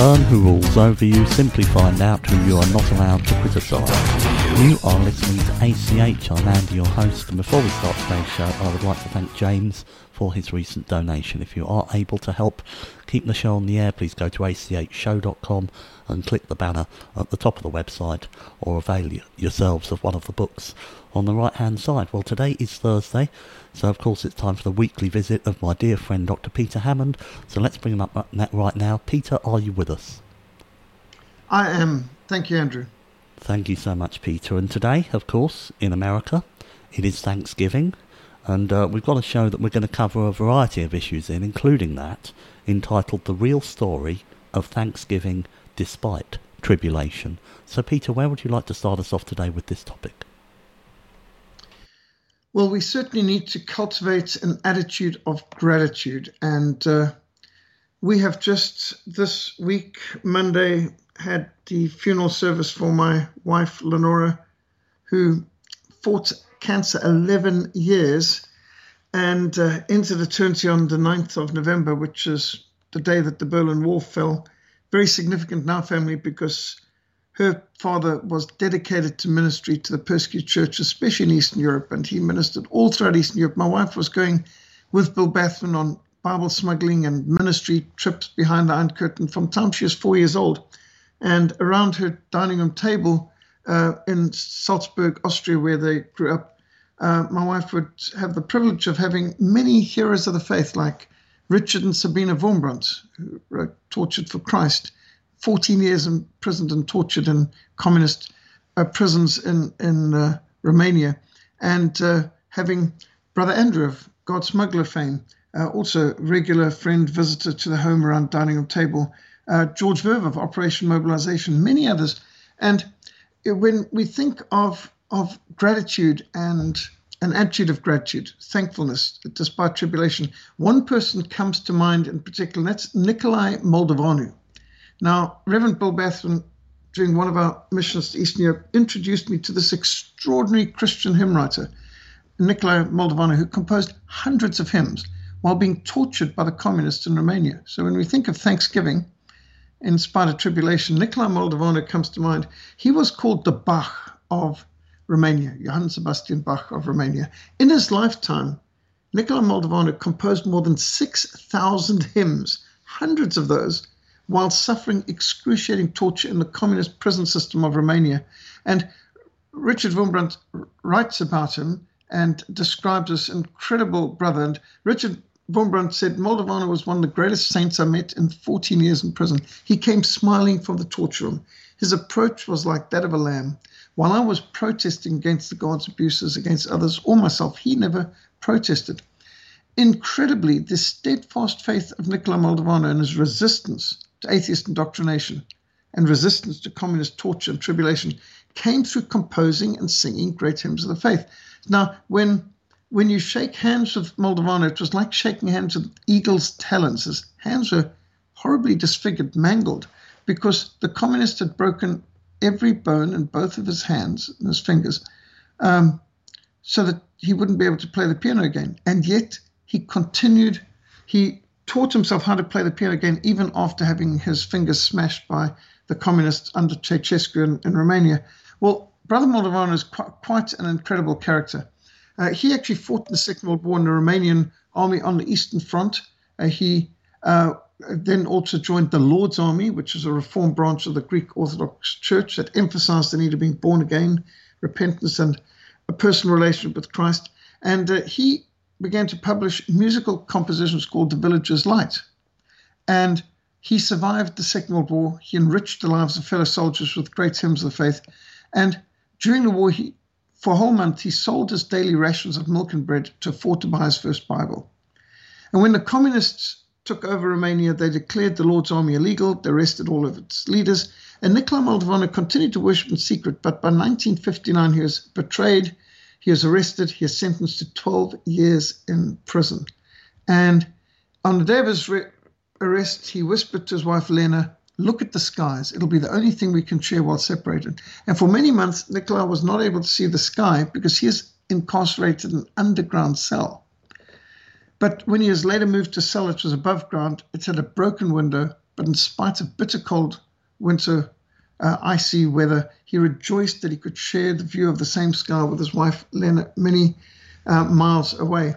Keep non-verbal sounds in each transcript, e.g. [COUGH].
Learn who rules over you, simply find out who you are not allowed to criticise. You are listening to ACH. I'm Andy, your host, and before we start today's show, I would like to thank James for his recent donation. If you are able to help keep the show on the air, please go to achshow.com and click the banner at the top of the website or avail yourselves of one of the books on the right hand side. Well, today is Thursday, so of course it's time for the weekly visit of my dear friend Dr. Peter Hammond. So let's bring him up right now. Peter, are you with us? I am. Thank you, Andrew. Thank you so much, Peter. And today, of course, in America, it is Thanksgiving, and uh, we've got a show that we're going to cover a variety of issues in, including that entitled The Real Story of Thanksgiving Despite Tribulation. So, Peter, where would you like to start us off today with this topic? Well, we certainly need to cultivate an attitude of gratitude. And uh, we have just this week, Monday, had the funeral service for my wife, Lenora, who fought cancer 11 years and uh, entered eternity on the 9th of November, which is the day that the Berlin Wall fell. Very significant in our family because her father was dedicated to ministry to the persecuted church, especially in Eastern Europe, and he ministered all throughout Eastern Europe. My wife was going with Bill Bathman on Bible smuggling and ministry trips behind the Iron Curtain from time she was four years old. And around her dining room table uh, in Salzburg, Austria, where they grew up, uh, my wife would have the privilege of having many heroes of the faith like Richard and Sabina Wurmbrand, who were tortured for Christ, 14 years imprisoned and tortured in communist uh, prisons in, in uh, Romania, and uh, having Brother Andrew of God Smuggler fame, uh, also regular friend, visitor to the home around dining room table, George Verwer of Operation Mobilization, many others. And when we think of, of gratitude and an attitude of gratitude, thankfulness, despite tribulation, one person comes to mind in particular, and that's Nikolai Moldoveanu. Now, Reverend Bill Bathman, during one of our missions to Eastern Europe, introduced me to this extraordinary Christian hymn writer, Nikolai Moldoveanu, who composed hundreds of hymns while being tortured by the communists in Romania. So when we think of Thanksgiving, in spite of tribulation, Nikolai Moldoveanu comes to mind. He was called the Bach of Romania, Johann Sebastian Bach of Romania. In his lifetime, Nikolai Moldoveanu composed more than 6,000 hymns, hundreds of those while suffering excruciating torture in the communist prison system of Romania. And Richard Wurmbrand writes about him and describes this incredible brother. And Richard Wurmbrand said Moldoveanu was one of the greatest saints I met in 14 years in prison. He came smiling from the torture room. His approach was like that of a lamb. While I was protesting against the God's abuses against others or myself, he never protested. Incredibly, the steadfast faith of Nicola Moldoveanu and his resistance to atheist indoctrination and resistance to communist torture and tribulation came through composing and singing great hymns of the faith. Now, when when you shake hands with Moldoveanu, it was like shaking hands with eagle's talons. His hands were horribly disfigured, mangled, because the communist had broken every bone in both of his hands and his fingers, um, so that he wouldn't be able to play the piano again. And yet he continued. He taught himself how to play the piano again, even after having his fingers smashed by the communists under Ceausescu in, in Romania. Well, Brother Moldovan is quite, quite an incredible character. Uh, he actually fought in the Second World War in the Romanian army on the Eastern Front. Uh, he uh, then also joined the Lord's Army, which is a reform branch of the Greek Orthodox Church that emphasized the need of being born again, repentance, and a personal relationship with Christ. And uh, he began to publish musical compositions called The Villager's Light. And he survived the Second World War. He enriched the lives of fellow soldiers with great hymns of the faith. And during the war, he, for a whole month, he sold his daily rations of milk and bread to afford to buy his first Bible. And when the communists took over Romania, they declared the Lord's army illegal, they arrested all of its leaders, and Nicolae Moldovan continued to worship in secret. But by 1959, he was betrayed, he was arrested, he was sentenced to 12 years in prison. And on the day of his re- arrest, he whispered to his wife, Lena, Look at the skies. It'll be the only thing we can share while separated. And for many months, Nicolae was not able to see the sky because he is incarcerated in an underground cell. But when he was later moved to cell, which was above ground, it had a broken window. But in spite of bitter cold winter, uh, icy weather, he rejoiced that he could share the view of the same sky with his wife, Lena, many uh, miles away.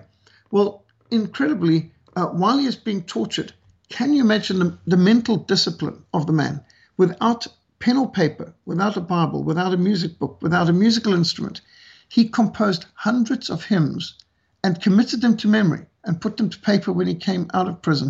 Well, incredibly, uh, while he is being tortured, can you imagine the, the mental discipline of the man without pen or paper, without a Bible, without a music book, without a musical instrument? He composed hundreds of hymns and committed them to memory and put them to paper when he came out of prison.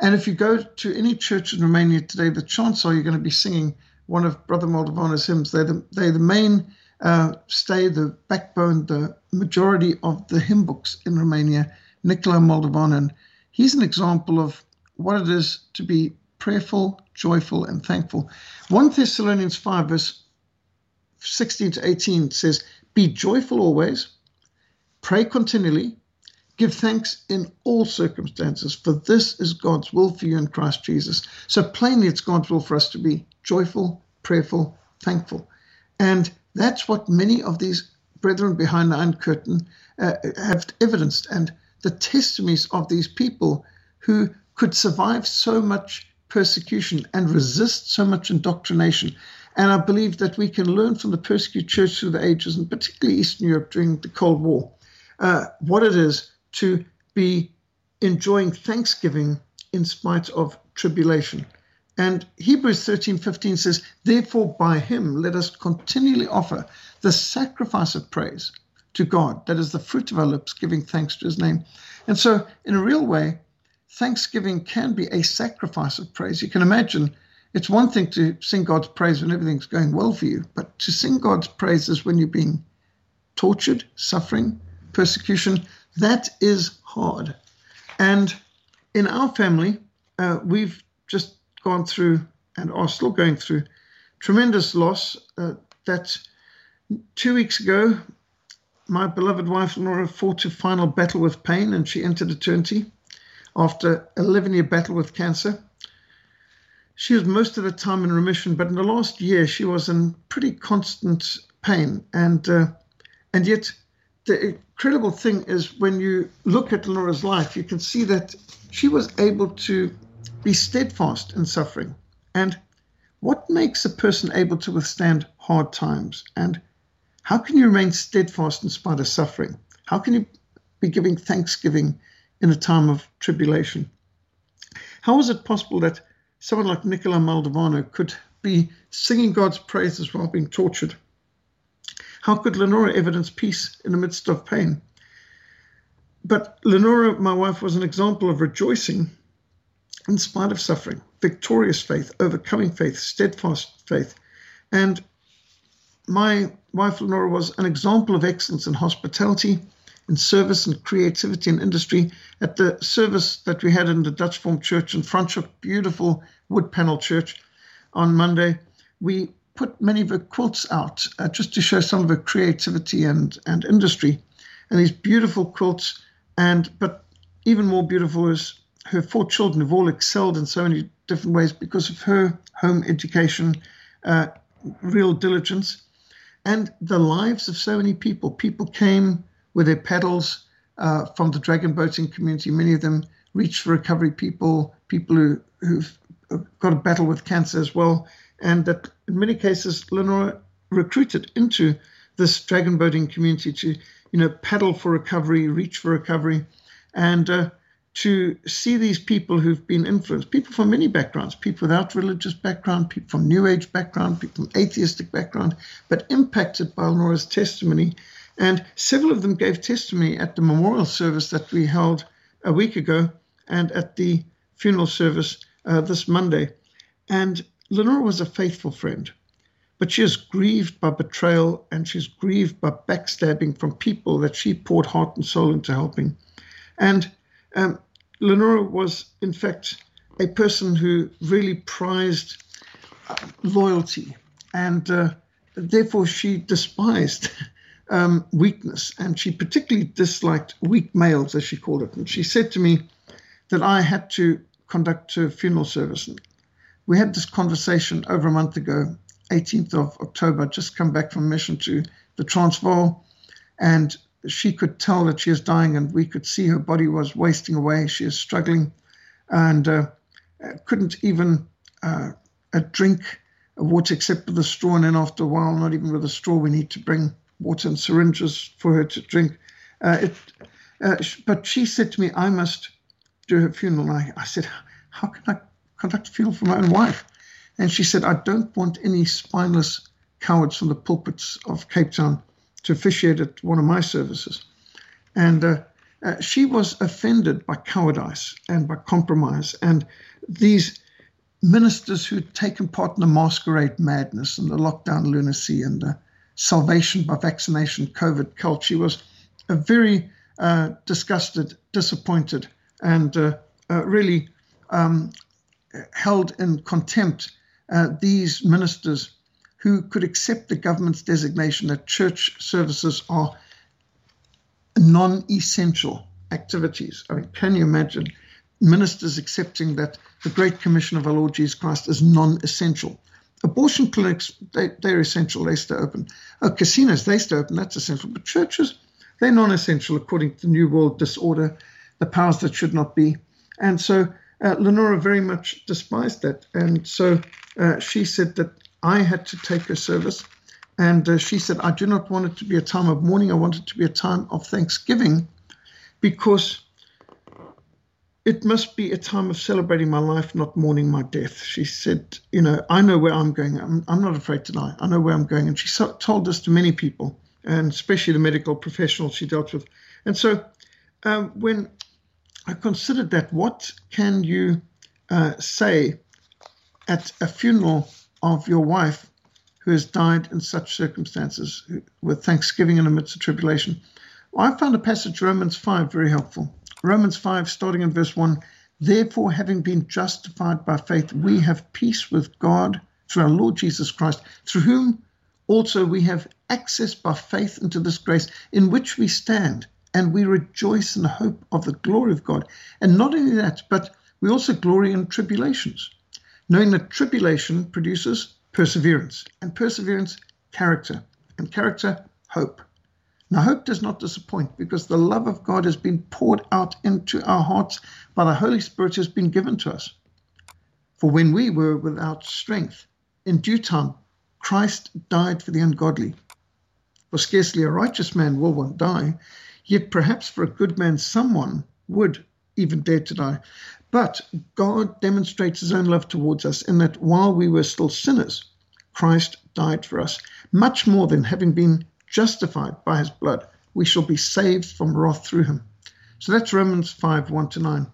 And if you go to any church in Romania today, the chance are you're going to be singing one of Brother Moldovan's hymns. They're the, they're the main uh, stay, the backbone, the majority of the hymn books in Romania, Nicolae Moldovan. And he's an example of what it is to be prayerful, joyful, and thankful. 1 Thessalonians 5, verse 16 to 18 says, Be joyful always, pray continually, Give thanks in all circumstances, for this is God's will for you in Christ Jesus. So plainly, it's God's will for us to be joyful, prayerful, thankful. And that's what many of these brethren behind the Iron Curtain uh, have evidenced. And the testimonies of these people who could survive so much persecution and resist so much indoctrination. And I believe that we can learn from the persecuted church through the ages, and particularly Eastern Europe during the Cold War, uh, what it is to be enjoying thanksgiving in spite of tribulation. And Hebrews 13:15 says, "Therefore by him let us continually offer the sacrifice of praise to God, that is the fruit of our lips, giving thanks to his name." And so, in a real way, thanksgiving can be a sacrifice of praise. You can imagine it's one thing to sing God's praise when everything's going well for you, but to sing God's praises when you're being tortured, suffering, persecution, that is hard. And in our family, uh, we've just gone through and are still going through tremendous loss. Uh, that two weeks ago, my beloved wife Laura fought a final battle with pain and she entered eternity after 11 year battle with cancer. She was most of the time in remission, but in the last year she was in pretty constant pain, and uh, and yet the incredible thing is when you look at Laura's life, you can see that she was able to be steadfast in suffering. And what makes a person able to withstand hard times? And how can you remain steadfast in spite of suffering? How can you be giving thanksgiving in a time of tribulation? How is it possible that someone like Nicola Moldovan could be singing God's praises while being tortured? How could Lenora evidence peace in the midst of pain? But Lenora, my wife, was an example of rejoicing in spite of suffering, victorious faith, overcoming faith, steadfast faith. And my wife, Lenora, was an example of excellence in hospitality, in service and creativity and industry. At the service that we had in the Dutch Reformed Church in Franschhoek, beautiful wood panel church on Monday, we put many of her quilts out uh, just to show some of her creativity and, and industry. And these beautiful quilts, and but even more beautiful is her four children have all excelled in so many different ways because of her home education, uh, real diligence, and the lives of so many people. People came with their paddles uh, from the dragon boating community. Many of them reach for recovery people, people who, who've got a battle with cancer as well, and that in many cases Lenora recruited into this dragon boating community to, you know, paddle for recovery, reach for recovery, and uh, to see these people who've been influenced, people from many backgrounds, people without religious background, people from New Age background, people from atheistic background, but impacted by Lenora's testimony. And several of them gave testimony at the memorial service that we held a week ago and at the funeral service uh, this Monday. And Lenora was a faithful friend, but she is grieved by betrayal and she's grieved by backstabbing from people that she poured heart and soul into helping. And um, Lenora was, in fact, a person who really prized uh, loyalty, and uh, therefore she despised um, weakness, and she particularly disliked weak males, as she called it. And she said to me that I had to conduct her funeral service. And we had this conversation over a month ago, 18th of October, just come back from mission to the Transvaal, and she could tell that she is dying, and we could see her body was wasting away. She is struggling and uh, couldn't even uh, drink water except with a straw. And then after a while, not even with a straw, we need to bring water and syringes for her to drink. Uh, it, uh, but she said to me, I must do her funeral. I, I said, How can I conduct a funeral for my own wife? And she said, I don't want any spineless cowards from the pulpits of Cape Town to officiate at one of my services. And uh, uh, she was offended by cowardice and by compromise. And these ministers who'd taken part in the masquerade madness and the lockdown lunacy and the salvation by vaccination COVID cult, she was a very uh, disgusted, disappointed, and uh, uh, really um, held in contempt uh, these ministers who could accept the government's designation that church services are non essential activities. I mean, can you imagine ministers accepting that the Great Commission of our Lord Jesus Christ is non essential? Abortion clinics, they, they're essential, they stay open. Oh, casinos, they stay open, that's essential. But churches, they're non essential according to the New World Disorder, the powers that should not be. And so uh, Lenora very much despised that. And so uh, she said that I had to take her service. And uh, she said, I do not want it to be a time of mourning. I want it to be a time of thanksgiving because it must be a time of celebrating my life, not mourning my death. She said, You know, I know where I'm going. I'm, I'm not afraid to die. I know where I'm going. And she so, told this to many people, and especially the medical professionals she dealt with. And so um, when I considered that, what can you uh, say at a funeral of your wife who has died in such circumstances with thanksgiving in the midst of tribulation. Well, I found a passage, Romans 5, very helpful. Romans 5, starting in verse 1 Therefore, having been justified by faith, we have peace with God through our Lord Jesus Christ, through whom also we have access by faith into this grace in which we stand, and we rejoice in the hope of the glory of God. And not only that, but we also glory in tribulations knowing that tribulation produces perseverance, and perseverance, character, and character, hope. Now, hope does not disappoint because the love of God has been poured out into our hearts by the Holy Spirit has been given to us. For when we were without strength, in due time, Christ died for the ungodly. For scarcely a righteous man will one die, yet perhaps for a good man someone would even dare to die. But God demonstrates his own love towards us in that while we were still sinners, Christ died for us. Much more than having been justified by his blood, we shall be saved from wrath through him. So that's Romans 5 1 to 9.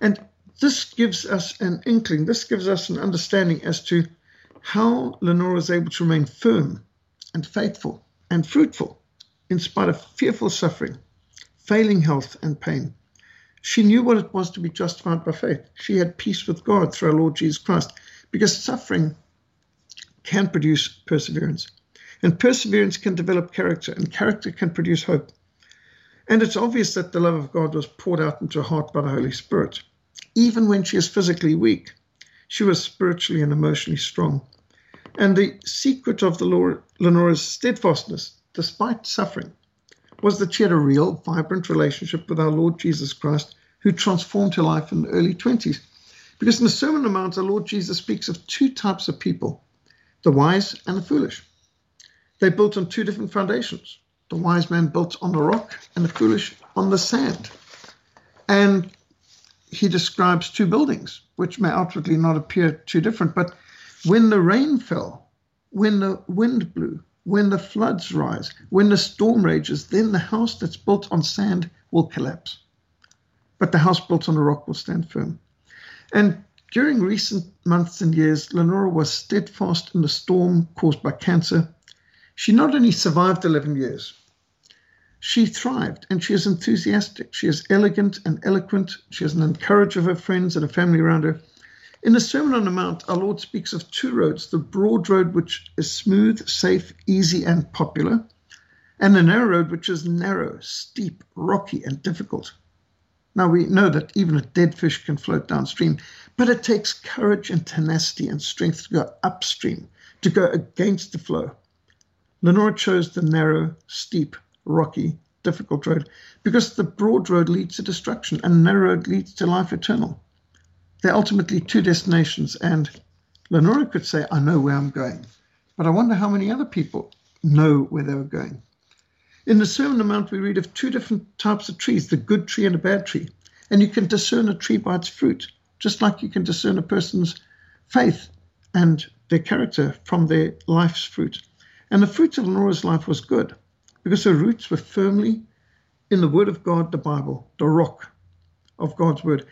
And this gives us an inkling, this gives us an understanding as to how Lenora is able to remain firm and faithful and fruitful in spite of fearful suffering, failing health, and pain. She knew what it was to be justified by faith. She had peace with God through our Lord Jesus Christ because suffering can produce perseverance. And perseverance can develop character, and character can produce hope. And it's obvious that the love of God was poured out into her heart by the Holy Spirit. Even when she is physically weak, she was spiritually and emotionally strong. And the secret of the Lord, Lenora's steadfastness, despite suffering, was that she had a real, vibrant relationship with our Lord Jesus Christ, who transformed her life in the early 20s. Because in the Sermon on the Mount, our Lord Jesus speaks of two types of people the wise and the foolish. They built on two different foundations. The wise man built on the rock, and the foolish on the sand. And he describes two buildings, which may outwardly not appear too different, but when the rain fell, when the wind blew, when the floods rise, when the storm rages, then the house that's built on sand will collapse. But the house built on a rock will stand firm. And during recent months and years, Lenora was steadfast in the storm caused by cancer. She not only survived 11 years, she thrived and she is enthusiastic. She is elegant and eloquent. She is an encourager of her friends and her family around her. In the Sermon on the Mount, our Lord speaks of two roads the broad road, which is smooth, safe, easy, and popular, and the narrow road, which is narrow, steep, rocky, and difficult. Now, we know that even a dead fish can float downstream, but it takes courage and tenacity and strength to go upstream, to go against the flow. Lenora chose the narrow, steep, rocky, difficult road because the broad road leads to destruction and the narrow road leads to life eternal. They're ultimately two destinations, and Lenora could say, I know where I'm going. But I wonder how many other people know where they were going. In the Sermon on the Mount, we read of two different types of trees the good tree and a bad tree. And you can discern a tree by its fruit, just like you can discern a person's faith and their character from their life's fruit. And the fruits of Lenora's life was good because her roots were firmly in the Word of God, the Bible, the rock of God's Word.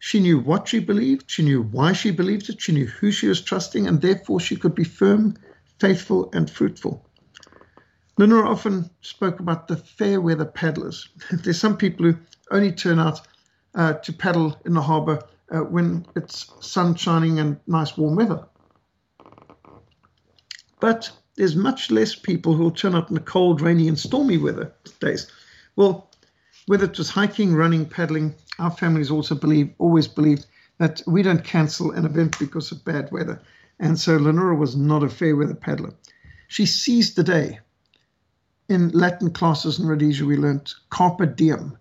She knew what she believed, she knew why she believed it, she knew who she was trusting, and therefore she could be firm, faithful, and fruitful. Lenora often spoke about the fair weather paddlers. [LAUGHS] There's some people who only turn out uh, to paddle in the harbor uh, when it's sun shining and nice warm weather. But there's much less people who will turn up in the cold, rainy, and stormy weather days. Well, whether it was hiking, running, paddling, our families also believe, always believed that we don't cancel an event because of bad weather. And so Lenora was not a fair weather paddler. She seized the day. In Latin classes in Rhodesia, we learned carpe diem,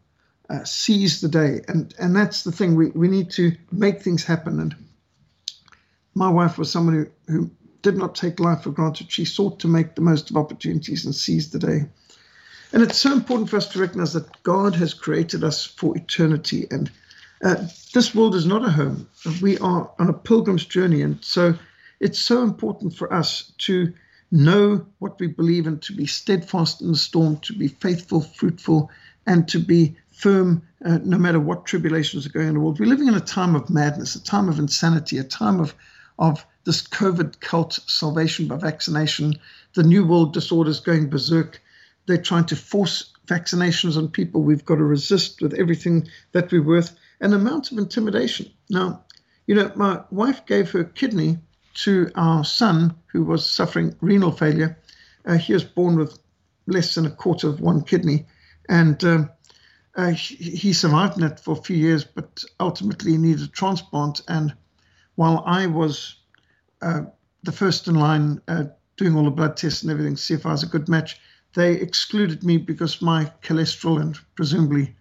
uh, seize the day. And, and that's the thing, we, we need to make things happen. And my wife was someone who, who did not take life for granted. She sought to make the most of opportunities and seize the day. And it's so important for us to recognize that God has created us for eternity. And uh, this world is not a home. We are on a pilgrim's journey. And so it's so important for us to know what we believe and to be steadfast in the storm, to be faithful, fruitful, and to be firm uh, no matter what tribulations are going on in the world. We're living in a time of madness, a time of insanity, a time of, of this COVID cult, salvation by vaccination, the new world disorders going berserk they're trying to force vaccinations on people. We've got to resist with everything that we're worth. An amount of intimidation. Now, you know, my wife gave her kidney to our son who was suffering renal failure. Uh, he was born with less than a quarter of one kidney, and um, uh, he, survived in it for a few years, but ultimately he needed a transplant. And while I was the first in line uh, doing all the blood tests and everything, see if I was a good match, they excluded me because my cholesterol and presumably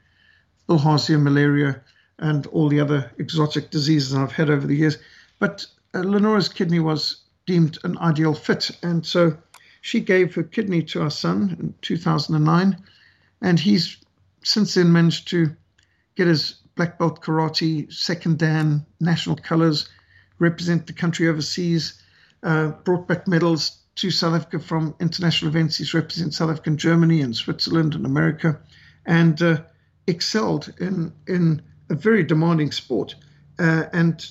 bilharzia, malaria, and all the other exotic diseases I've had over the years. But uh, Lenora's kidney was deemed an ideal fit. And so she gave her kidney to our son in 2009. And he's since then managed to get his black belt karate, second dan, national colors, represent the country overseas, uh, brought back medals to South Africa from international events. He's represented South Africa in Germany and Switzerland and America, and uh, excelled in in a very demanding sport. Uh, and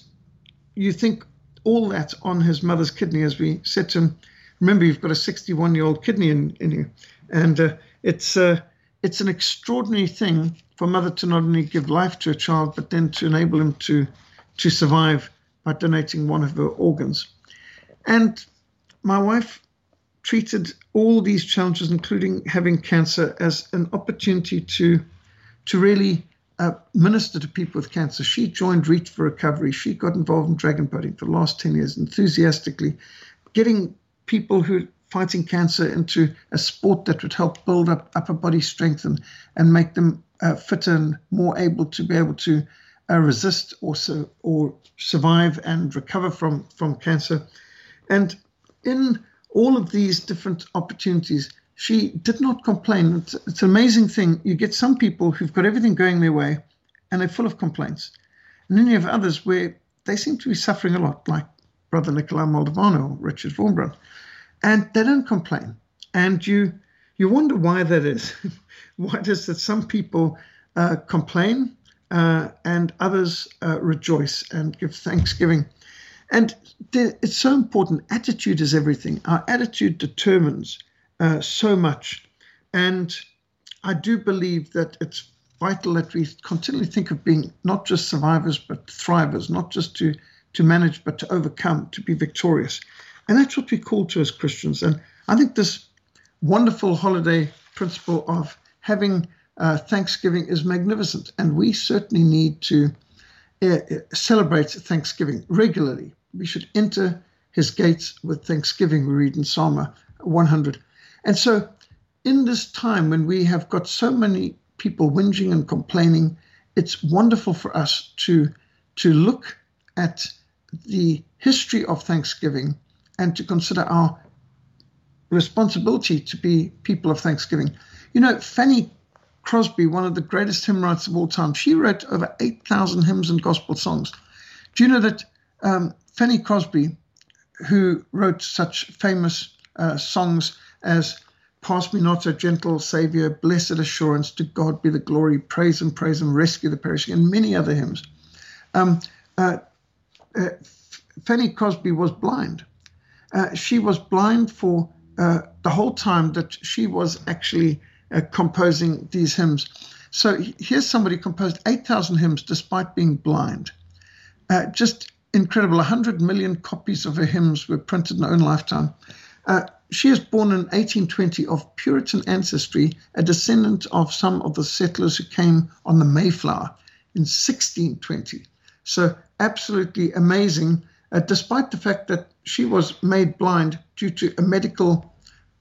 you think all that on his mother's kidney, as we said to him. Remember, you've got a 61 year old kidney in, in you, and uh, it's uh, it's an extraordinary thing for a mother to not only give life to a child, but then to enable him to to survive by donating one of her organs. And my wife treated all these challenges, including having cancer, as an opportunity to to really uh, minister to people with cancer. She joined Reach for Recovery. She got involved in dragon boating for the last 10 years, enthusiastically, getting people who are fighting cancer into a sport that would help build up upper body strength and, and make them uh, fitter and more able to be able to uh, resist or, su- or survive and recover from, from cancer. And in all of these different opportunities, she did not complain. It's, it's, an amazing thing. You get some people who've got everything going their way and they're full of complaints. And then you have others where they seem to be suffering a lot, like Brother Nikolai Moldoveanu or Richard Wurmbrand. And they don't complain. And you you wonder why that is. [LAUGHS] why is that some people uh, complain uh, and others uh, rejoice and give thanksgiving. And it's so important. Attitude is everything. Our attitude determines uh, so much. And I do believe that it's vital that we continually think of being not just survivors, but thrivers, not just to, to manage, but to overcome, to be victorious. And that's what we call to as Christians. And I think this wonderful holiday principle of having uh, Thanksgiving is magnificent. And we certainly need to uh, celebrate Thanksgiving regularly. We should enter his gates with thanksgiving, we read in Psalm 100. And so, in this time when we have got so many people whinging and complaining, it's wonderful for us to, to look at the history of Thanksgiving and to consider our responsibility to be people of Thanksgiving. You know, Fanny Crosby, one of the greatest hymn writers of all time, she wrote over 8,000 hymns and gospel songs. Do you know that um, Fanny Crosby, who wrote such famous uh, songs as Pass me not, O gentle Saviour, blessed assurance, to God be the glory, praise and praise and rescue the perishing, and many other hymns. Um, uh, uh, Fanny Crosby was blind. Uh, she was blind for uh, the whole time that she was actually uh, composing these hymns. So here's somebody composed 8,000 hymns despite being blind. Uh, just incredible. 100 million copies of her hymns were printed in her own lifetime. Uh, she is born in 1820 of Puritan ancestry, a descendant of some of the settlers who came on the Mayflower in 1620. So, absolutely amazing, uh, despite the fact that she was made blind due to a medical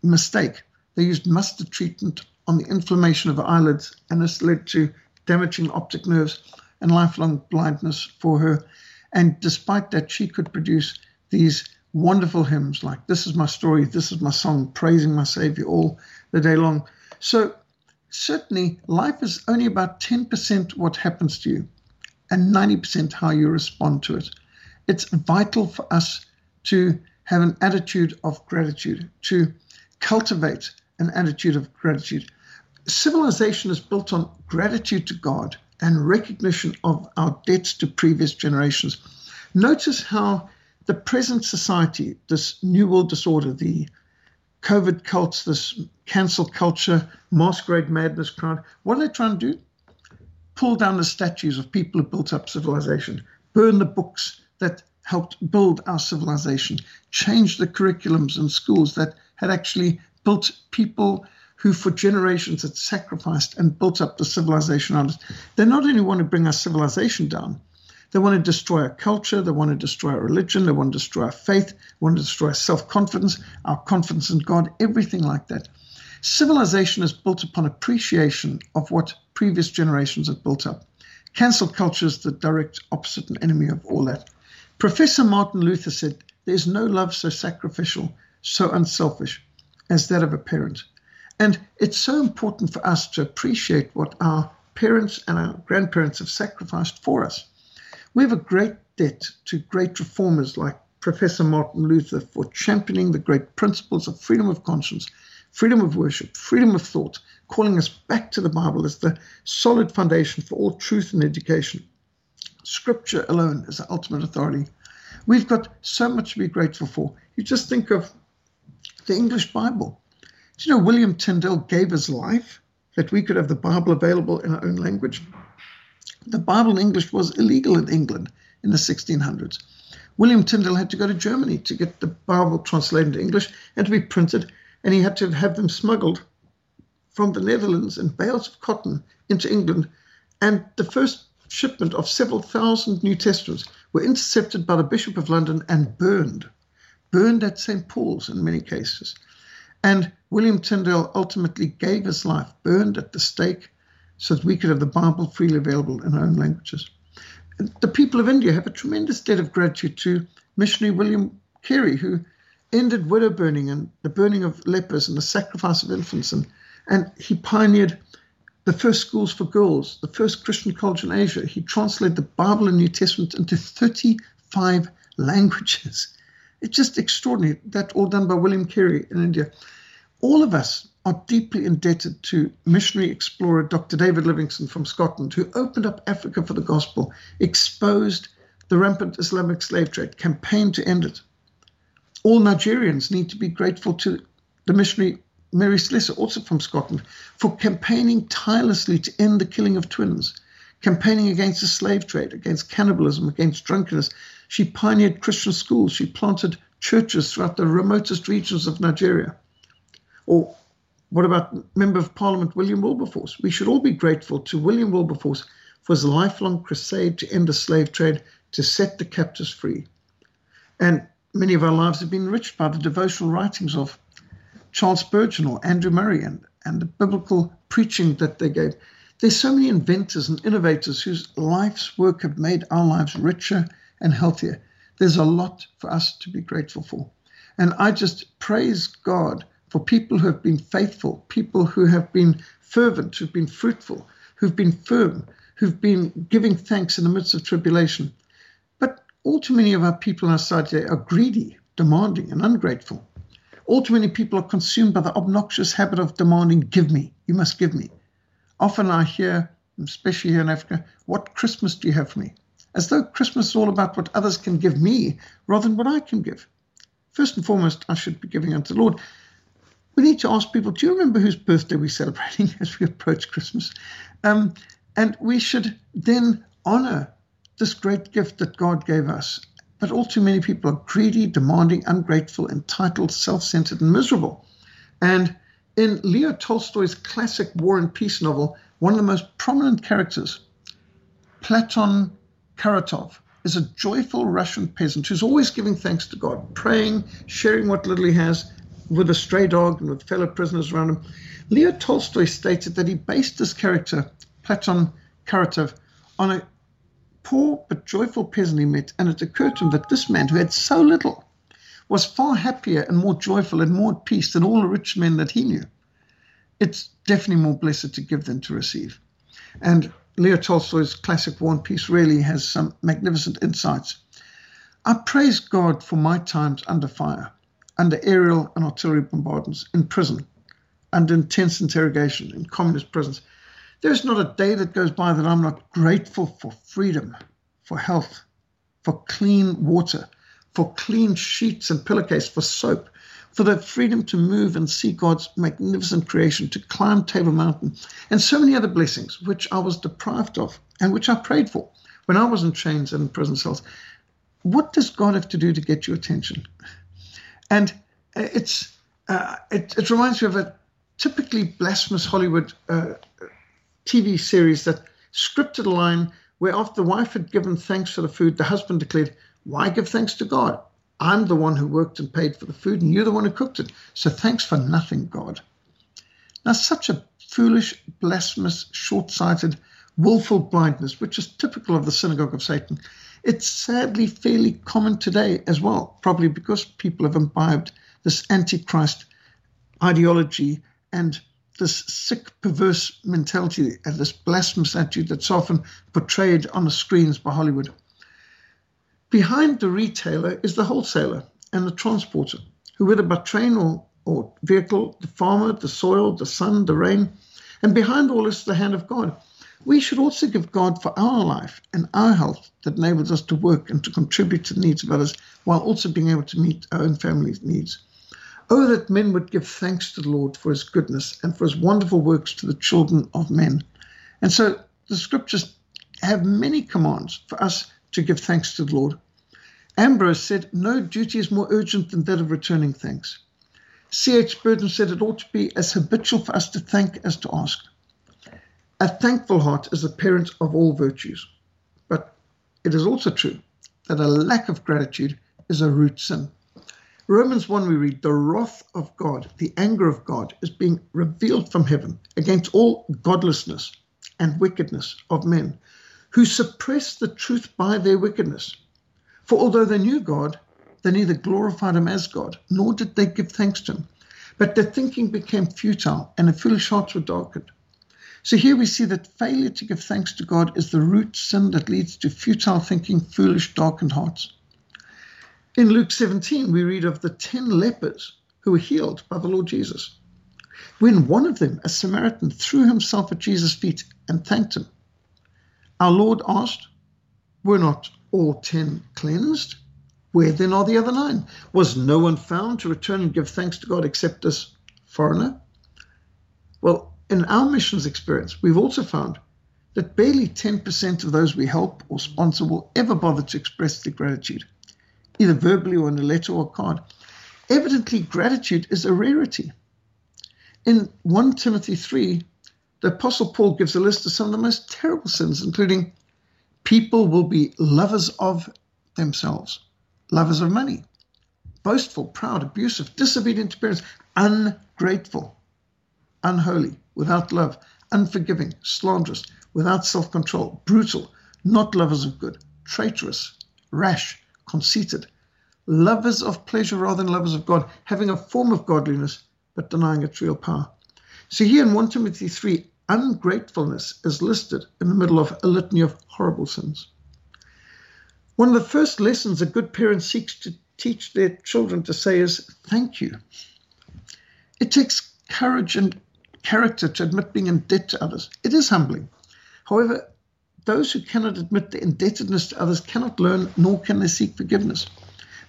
mistake. They used mustard treatment on the inflammation of eyelids, and this led to damaging optic nerves and lifelong blindness for her. And despite that, she could produce these wonderful hymns like This is My Story, This is My Song, praising my Savior all the day long. So, certainly, life is only about 10% what happens to you and 90% how you respond to it. It's vital for us to have an attitude of gratitude, to cultivate an attitude of gratitude. Civilization is built on gratitude to God and recognition of our debts to previous generations. Notice how the present society, this New World disorder, the COVID cults, this cancel culture, masquerade madness crowd, what are they trying to do? Pull down the statues of people who built up civilization, burn the books that helped build our civilization, change the curriculums in schools that had actually built people who for generations had sacrificed and built up the civilization on us. They not only want to bring our civilization down, they want to destroy our culture. They want to destroy our religion. They want to destroy our faith. They want to destroy our self confidence, our confidence in God, everything like that. Civilization is built upon appreciation of what previous generations have built up. Cancel culture is the direct opposite and enemy of all that. Professor Martin Luther said, There is no love so sacrificial, so unselfish as that of a parent. And it's so important for us to appreciate what our parents and our grandparents have sacrificed for us. We have a great debt to great reformers like Professor Martin Luther for championing the great principles of freedom of conscience, freedom of worship, freedom of thought, calling us back to the Bible as the solid foundation for all truth and education. Scripture alone is the ultimate authority. We've got so much to be grateful for. You just think of the English Bible. Do you know William Tyndale gave his life that we could have the Bible available in our own language? The Bible in English was illegal in England in the 1600s. William Tyndale had to go to Germany to get the Bible translated into English and to be printed, and he had to have them smuggled from the Netherlands in bales of cotton into England. And the first shipment of several thousand New Testaments were intercepted by the Bishop of London and burned, burned at St. Paul's in many cases. And William Tyndale ultimately gave his life, burned at the stake, so that we could have the Bible freely available in our own languages. the people of India have a tremendous debt of gratitude to missionary William Carey, who ended widow burning and the burning of lepers and the sacrifice of infants. And, and he pioneered the first schools for girls, the first Christian college in Asia. He translated the Bible and New Testament into 35 languages. It's just extraordinary. That all done by William Carey in India. All of us are deeply indebted to missionary explorer Dr. David Livingstone from Scotland, who opened up Africa for the gospel, exposed the rampant Islamic slave trade, campaigned to end it. All Nigerians need to be grateful to the missionary Mary Slessor, also from Scotland, for campaigning tirelessly to end the killing of twins, campaigning against the slave trade, against cannibalism, against drunkenness. She pioneered Christian schools. She planted churches throughout the remotest regions of Nigeria. Or what about Member of Parliament William Wilberforce? We should all be grateful to William Wilberforce for his lifelong crusade to end the slave trade, to set the captives free. And many of our lives have been enriched by the devotional writings of Charles Spurgeon or Andrew Murray and, and the biblical preaching that they gave. There's so many inventors and innovators whose life's work have made our lives richer and healthier. There's a lot for us to be grateful for. And I just praise God for people who have been faithful, people who have been fervent, who've been fruitful, who've been firm, who've been giving thanks in the midst of tribulation. But all too many of our people in our society are greedy, demanding, and ungrateful. All too many people are consumed by the obnoxious habit of demanding, Give me, you must give me. Often I hear, especially here in Africa, What Christmas do you have for me? As though Christmas is all about what others can give me rather than what I can give. First and foremost, I should be giving unto the Lord. We need to ask people, do you remember whose birthday we're celebrating [LAUGHS] as we approach Christmas? Um, and we should then honor this great gift that God gave us but all too many people are greedy, demanding, ungrateful, entitled, self centered, and miserable. And in Leo Tolstoy's classic War and Peace novel, one of the most prominent characters, Platon Karataev, is a joyful Russian peasant who's always giving thanks to God, praying, sharing what little he has with a stray dog and with fellow prisoners around him. Leo Tolstoy stated that he based this character, Platon Karatov, on a poor but joyful peasant he met, and it occurred to him that this man, who had so little, was far happier and more joyful and more at peace than all the rich men that he knew. It's definitely more blessed to give than to receive. And Leo Tolstoy's classic War and Peace really has some magnificent insights. I praise God for my times under fire, under aerial and artillery bombardments, in prison, under intense interrogation in communist prisons, there's not a day that goes by that I'm not grateful for freedom, for health, for clean water, for clean sheets and pillowcase, for soap, for the freedom to move and see God's magnificent creation, to climb Table Mountain, and so many other blessings which I was deprived of and which I prayed for when I was in chains and in prison cells. What does God have to do to get your attention? And it's uh, it, it, reminds me of a typically blasphemous Hollywood uh, TV series that scripted a line where after the wife had given thanks for the food, the husband declared, Why give thanks to God? I'm the one who worked and paid for the food, and you're the one who cooked it. So thanks for nothing, God. Now, such a foolish, blasphemous, short sighted, willful blindness, which is typical of the synagogue of Satan, it's sadly fairly common today as well, probably because people have imbibed this antichrist ideology and this sick, perverse mentality and this blasphemous attitude that's often portrayed on the screens by Hollywood. Behind the retailer is the wholesaler and the transporter, who, whether by train or, or vehicle, the farmer, the soil, the sun, the rain, and behind all is the hand of God. We should also give God for our life and our health that enables us to work and to contribute to the needs of others while also being able to meet our own family's needs. Oh, that men would give thanks to the Lord for his goodness and for his wonderful works to the children of men. And so the scriptures have many commands for us to give thanks to the Lord. Ambrose said, No duty is more urgent than that of returning thanks. C.H. Burton said it ought to be as habitual for us to thank as to ask. A thankful heart is the parent of all virtues. But it is also true that a lack of gratitude is a root sin. Romans 1, we read, The wrath of God, the anger of God, is being revealed from heaven against all godlessness and wickedness of men who suppressed the truth by their wickedness. For although they knew God, they neither glorified him as God, nor did they give thanks to him. But their thinking became futile, and their foolish hearts were darkened. So here we see that failure to give thanks to God is the root sin that leads to futile thinking, foolish, darkened hearts. In Luke 17, we read of the ten lepers who were healed by the Lord Jesus. When one of them, a Samaritan, threw himself at Jesus' feet and thanked him, our Lord asked, Were not all ten cleansed? Where then are the other nine? Was no one found to return and give thanks to God except this foreigner? Well, in our missions experience, we've also found that barely 10% of those we help or sponsor will ever bother to express their gratitude either verbally or in a letter or card. Evidently, gratitude is a rarity. In 1 Timothy 3, the Apostle Paul gives a list of some of the most terrible sins, including people will be lovers of themselves, lovers of money, boastful, proud, abusive, disobedient to parents, ungrateful, unholy, without love, unforgiving, slanderous, without self control, brutal, not lovers of good, traitorous, rash, conceited, lovers of pleasure rather than lovers of God, having a form of godliness but denying its real power. So here in 1 Timothy 3, ungratefulness is listed in the middle of a litany of horrible sins. One of the first lessons a good parent seeks to teach their children to say is thank you. It takes courage and character to admit being in debt to others. It is humbling. However, those who cannot admit their indebtedness to others cannot learn, nor can they seek forgiveness.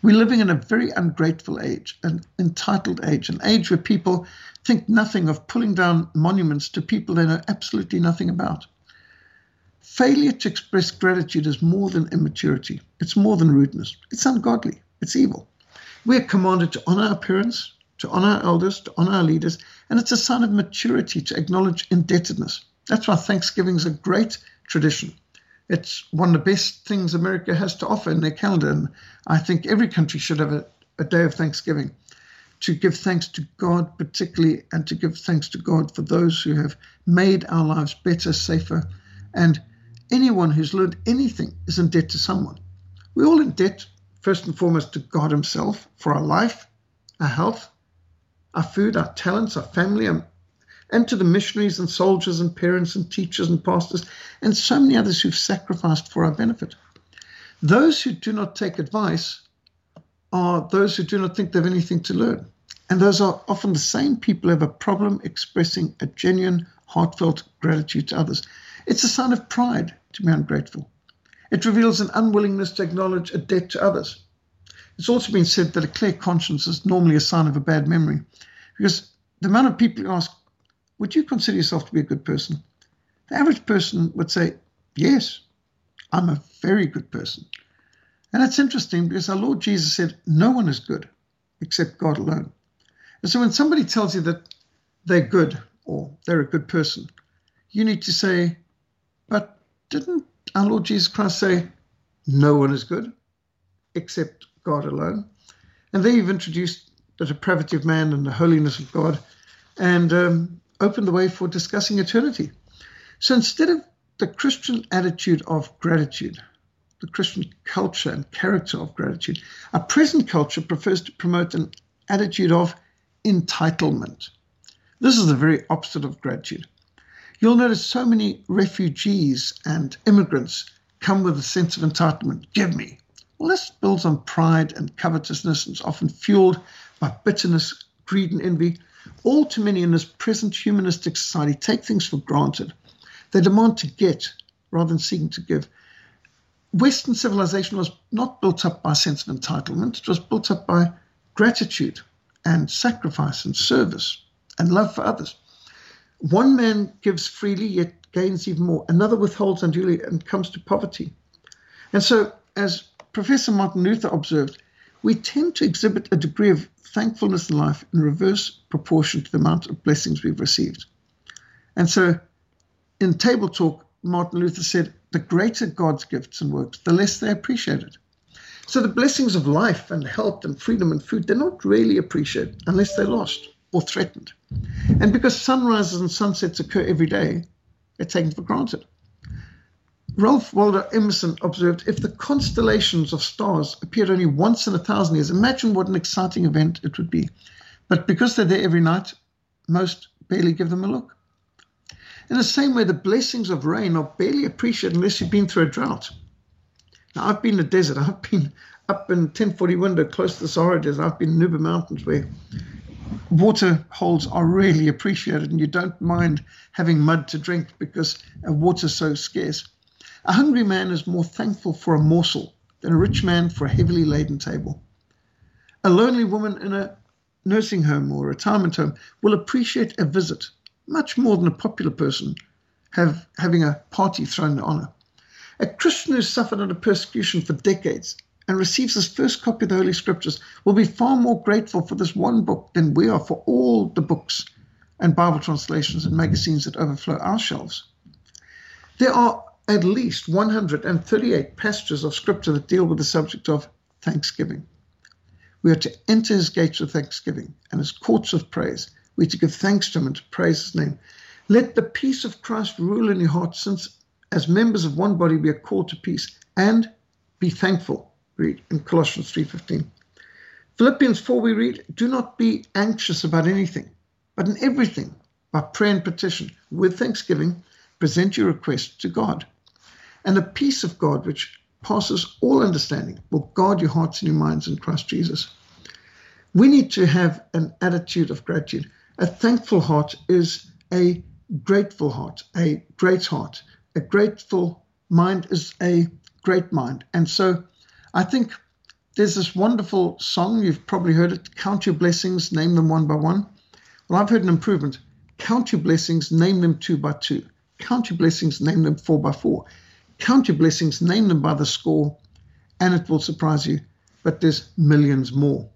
We're living in a very ungrateful age, an entitled age, an age where people think nothing of pulling down monuments to people they know absolutely nothing about. Failure to express gratitude is more than immaturity, it's more than rudeness, it's ungodly, it's evil. We are commanded to honor our parents, to honor our elders, to honor our leaders, and it's a sign of maturity to acknowledge indebtedness. That's why Thanksgiving is a great tradition. It's one of the best things America has to offer in their calendar. And I think every country should have a, a day of Thanksgiving to give thanks to God, particularly, and to give thanks to God for those who have made our lives better, safer. And anyone who's learned anything is in debt to someone. We're all in debt, first and foremost, to God Himself for our life, our health, our food, our talents, our family, our and to the missionaries and soldiers and parents and teachers and pastors and so many others who've sacrificed for our benefit. Those who do not take advice are those who do not think they have anything to learn. And those are often the same people who have a problem expressing a genuine, heartfelt gratitude to others. It's a sign of pride to be ungrateful. It reveals an unwillingness to acknowledge a debt to others. It's also been said that a clear conscience is normally a sign of a bad memory because the amount of people who ask, would you consider yourself to be a good person? The average person would say, Yes, I'm a very good person. And it's interesting because our Lord Jesus said, No one is good except God alone. And so when somebody tells you that they're good or they're a good person, you need to say, But didn't our Lord Jesus Christ say, No one is good except God alone? And there you've introduced the depravity of man and the holiness of God. And um, opened the way for discussing eternity. So instead of the Christian attitude of gratitude, the Christian culture and character of gratitude, our present culture prefers to promote an attitude of entitlement. This is the very opposite of gratitude. You'll notice so many refugees and immigrants come with a sense of entitlement. Give me. Well, this builds on pride and covetousness and is often fueled by bitterness, greed, and envy, all too many in this present humanistic society take things for granted. They demand to get rather than seeking to give. Western civilization was not built up by a sense of entitlement, it was built up by gratitude and sacrifice and service and love for others. One man gives freely yet gains even more, another withholds unduly and comes to poverty. And so, as Professor Martin Luther observed, we tend to exhibit a degree of thankfulness in life in reverse proportion to the amount of blessings we've received. And so in Table Talk, Martin Luther said, the greater God's gifts and works, the less they appreciate it. So the blessings of life and health and freedom and food, they're not really appreciated unless they're lost or threatened. And because sunrises and sunsets occur every day, they're taken for granted. Ralph Waldo Emerson observed if the constellations of stars appeared only once in a thousand years, imagine what an exciting event it would be. But because they're there every night, most barely give them a look. In the same way, the blessings of rain are barely appreciated unless you've been through a drought. Now, I've been in the desert. I've been up in 1040 window close to the Sahara Desert. I've been in Nuba Mountains where water holes are really appreciated and you don't mind having mud to drink because water's so scarce. A hungry man is more thankful for a morsel than a rich man for a heavily laden table. A lonely woman in a nursing home or retirement home will appreciate a visit much more than a popular person have having a party thrown in honor. A Christian who suffered under persecution for decades and receives his first copy of the Holy Scriptures will be far more grateful for this one book than we are for all the books and Bible translations and magazines that overflow our shelves. There are at least 138 passages of Scripture that deal with the subject of thanksgiving. We are to enter his gates with thanksgiving and his courts with praise. We are to give thanks to him and to praise his name. Let the peace of Christ rule in your hearts, since as members of one body we are called to peace, and be thankful. Read in Colossians 3:15. Philippians 4 we read, Do not be anxious about anything, but in everything, by prayer and petition, with thanksgiving, present your request to God. And the peace of God, which passes all understanding, will guard your hearts and your minds in Christ Jesus. We need to have an attitude of gratitude. A thankful heart is a grateful heart, a great heart. A grateful mind is a great mind. And so I think there's this wonderful song, you've probably heard it Count Your Blessings, Name Them One by One. Well, I've heard an improvement. Count your blessings, name them two by two. Count your blessings, name them four by four. Count your blessings, name them by the score, and it will surprise you. But there's millions more.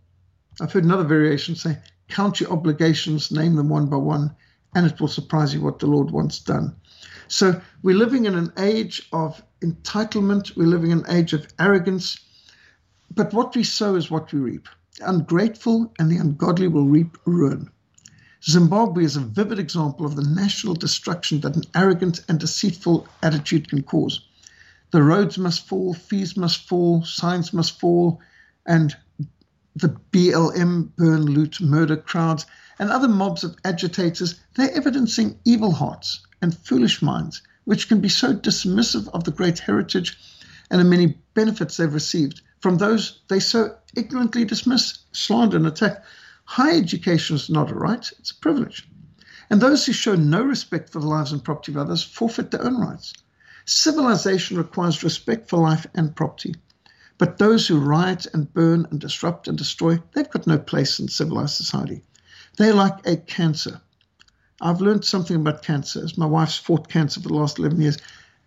I've heard another variation say, Count your obligations, name them one by one, and it will surprise you what the Lord wants done. So we're living in an age of entitlement, we're living in an age of arrogance. But what we sow is what we reap. The ungrateful and the ungodly will reap ruin. Zimbabwe is a vivid example of the national destruction that an arrogant and deceitful attitude can cause. The Rhodes must fall, fees must fall, signs must fall, and the BLM burn, loot, murder crowds and other mobs of agitators, they're evidencing evil hearts and foolish minds, which can be so dismissive of the great heritage and the many benefits they've received from those they so ignorantly dismiss, slander, and attack. High education is not a right, it's a privilege. And those who show no respect for the lives and property of others forfeit their own rights. Civilization requires respect for life and property. But those who riot and burn and disrupt and destroy, they've got no place in civilized society. They're like a cancer. I've learned something about cancer my wife's fought cancer for the last 11 years.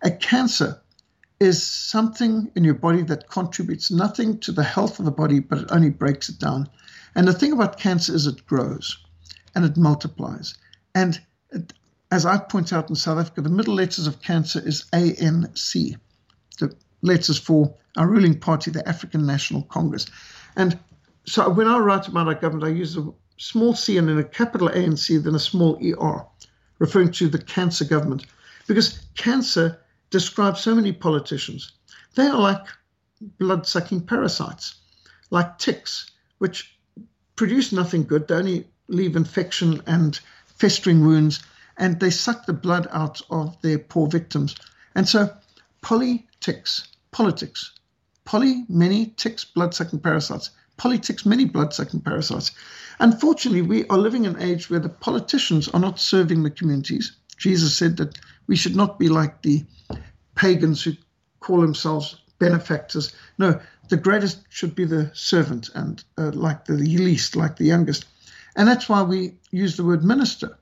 A cancer is something in your body that contributes nothing to the health of the body, but it only breaks it down. And the thing about cancer is it grows and it multiplies. And as I point out in South Africa, the middle letters of cancer is ANC, the letters for our ruling party, the African National Congress. And so when I write about our government, I use a small c and then a capital ANC, then a small ER, referring to the cancer government. Because cancer describes so many politicians. They are like blood sucking parasites, like ticks, which produce nothing good. They only leave infection and festering wounds and they suck the blood out of their poor victims. And so, politics, politics, poly, many ticks, blood sucking parasites, politics, many blood sucking parasites. Unfortunately, we are living in an age where the politicians are not serving the communities. Jesus said that we should not be like the pagans who call themselves benefactors. No, the greatest should be the servant and uh, like the least, like the youngest. And that's why we use the word minister.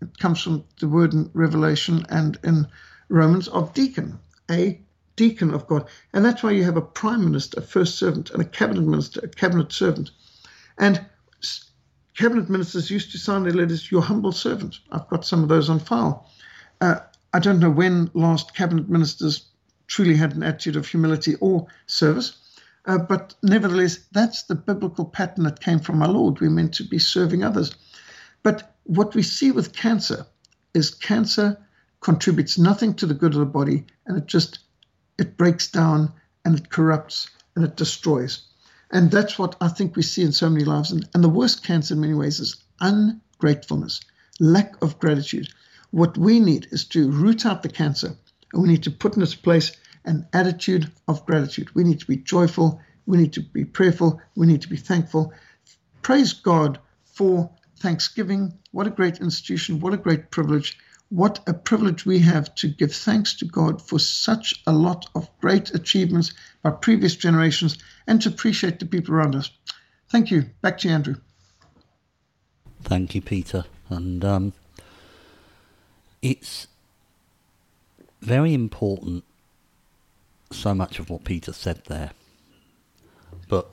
It comes from the word in Revelation and in Romans of deacon, a deacon of God. And that's why you have a prime minister, a first servant, and a cabinet minister, a cabinet servant. And cabinet ministers used to sign their letters, your humble servant. I've got some of those on file. Uh, I don't know when last cabinet ministers truly had an attitude of humility or service. Uh, but nevertheless, that's the biblical pattern that came from our Lord. We're meant to be serving others. But what we see with cancer is cancer contributes nothing to the good of the body and it just it breaks down and it corrupts and it destroys. And that's what I think we see in so many lives. And, and the worst cancer in many ways is ungratefulness, lack of gratitude. What we need is to root out the cancer and we need to put in its place an attitude of gratitude. We need to be joyful. We need to be prayerful. We need to be thankful. Praise God for Thanksgiving. What a great institution. What a great privilege. What a privilege we have to give thanks to God for such a lot of great achievements by previous generations and to appreciate the people around us. Thank you. Back to you, Andrew. Thank you, Peter. And um, it's very important, so much of what Peter said there. But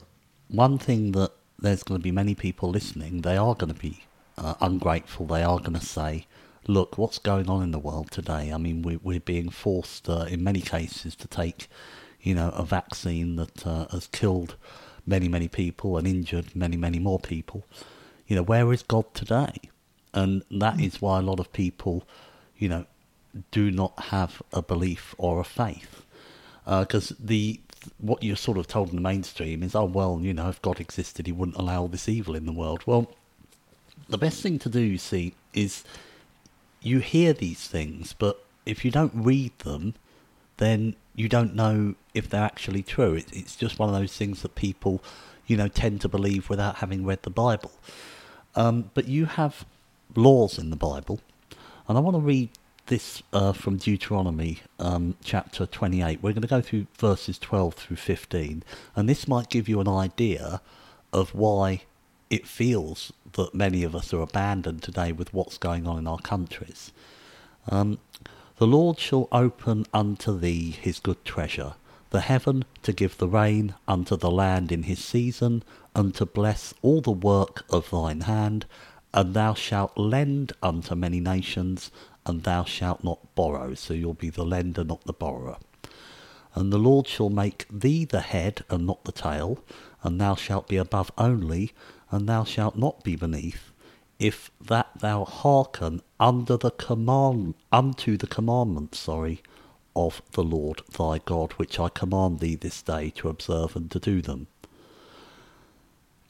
one thing that there's going to be many people listening, they are going to be uh, ungrateful. They are going to say, look, what's going on in the world today? I mean, we, we're being forced, uh, in many cases, to take, you know, a vaccine that uh, has killed many, many people and injured many, many more people. You know, where is God today? And that is why a lot of people, you know, do not have a belief or a faith. Because uh, the what you're sort of told in the mainstream is, oh well, you know, if God existed, He wouldn't allow all this evil in the world. Well, the best thing to do, you see, is you hear these things, but if you don't read them, then you don't know if they're actually true. It, it's just one of those things that people, you know, tend to believe without having read the Bible. Um, but you have laws in the Bible, and I want to read this uh, from Deuteronomy um, chapter 28. We're going to go through verses 12 through 15, and this might give you an idea of why it feels that many of us are abandoned today with what's going on in our countries. Um, the Lord shall open unto thee his good treasure, the heaven to give the rain unto the land in his season, and to bless all the work of thine hand, and thou shalt lend unto many nations, and thou shalt not borrow. So you'll be the lender, not the borrower. And the Lord shall make thee the head and not the tail, and thou shalt be above only, and thou shalt not be beneath, if that thou hearken under the command unto the commandments, sorry, of the Lord thy God, which I command thee this day to observe and to do them.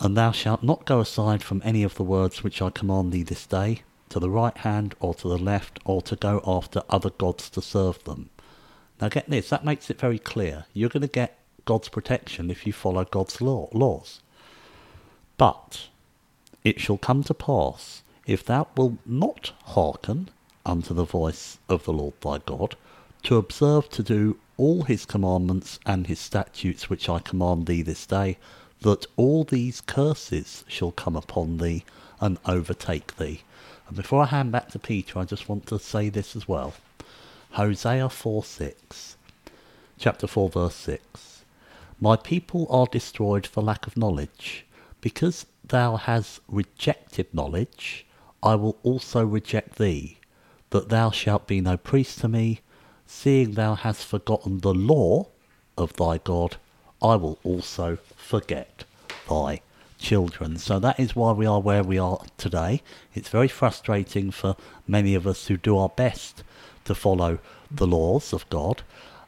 And thou shalt not go aside from any of the words which I command thee this day, to the right hand or to the left, or to go after other gods to serve them. Now get this, that makes it very clear. You're going to get God's protection if you follow God's law, laws. But it shall come to pass, if thou wilt not hearken unto the voice of the Lord thy God, to observe to do all his commandments and his statutes which I command thee this day, that all these curses shall come upon thee and overtake thee. And before I hand back to Peter, I just want to say this as well. Hosea 4 6, chapter 4, verse 6. My people are destroyed for lack of knowledge. Because thou hast rejected knowledge, I will also reject thee, that thou shalt be no priest to me, seeing thou hast forgotten the law of thy God, I will also forget thy children. So that is why we are where we are today. It's very frustrating for many of us who do our best to follow the laws of God.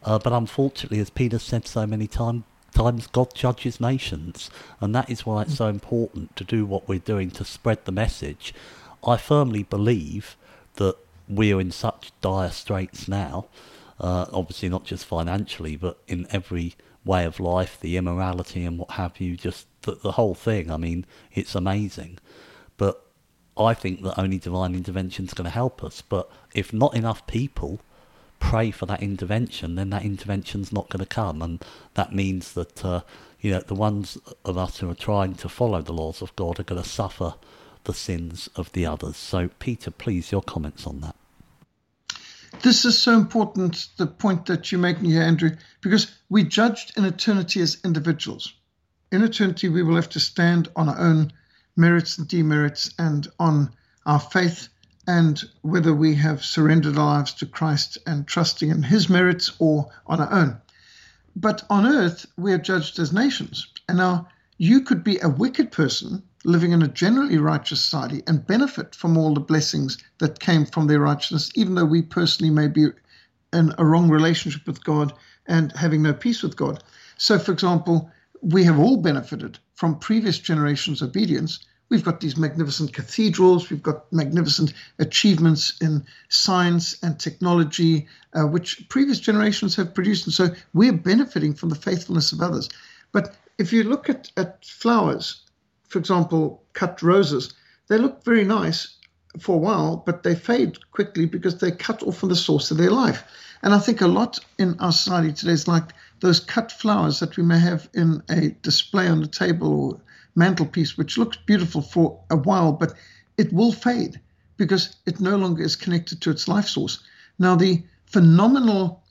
Uh, but unfortunately, as Peter said so many times, times God judges nations, and that is why it's so important to do what we're doing to spread the message. I firmly believe that we are in such dire straits now, uh, obviously not just financially, but in every way of life, the immorality and what have you, just the, the whole thing. I mean, it's amazing. But I think that only divine intervention is going to help us. But if not enough people pray for that intervention, then that intervention's not going to come, and that means that uh, you know the ones of us who are trying to follow the laws of God are going to suffer the sins of the others. So, Peter, please, your comments on that. This is so important, the point that you're making here, Andrew, because we judged in eternity as individuals. In eternity, we will have to stand on our own merits and demerits and on our faith and whether we have surrendered our lives to Christ and trusting in his merits or on our own. But on earth, we are judged as nations. And now you could be a wicked person living in a generally righteous society and benefit from all the blessings that came from their righteousness, even though we personally may be in a wrong relationship with God and having no peace with God. So, for example, we have all benefited from previous generations' obedience. We've got these magnificent cathedrals, we've got magnificent achievements in science and technology, uh, which previous generations have produced. And so we're benefiting from the faithfulness of others. But if you look at, at flowers, for example, cut roses, they look very nice for a while, but they fade quickly because they're cut off from the source of their life. And I think a lot in our society today is like those cut flowers that we may have in a display on the table or mantelpiece, which looks beautiful for a while, but it will fade because it no longer is connected to its life source. Now, the phenomenal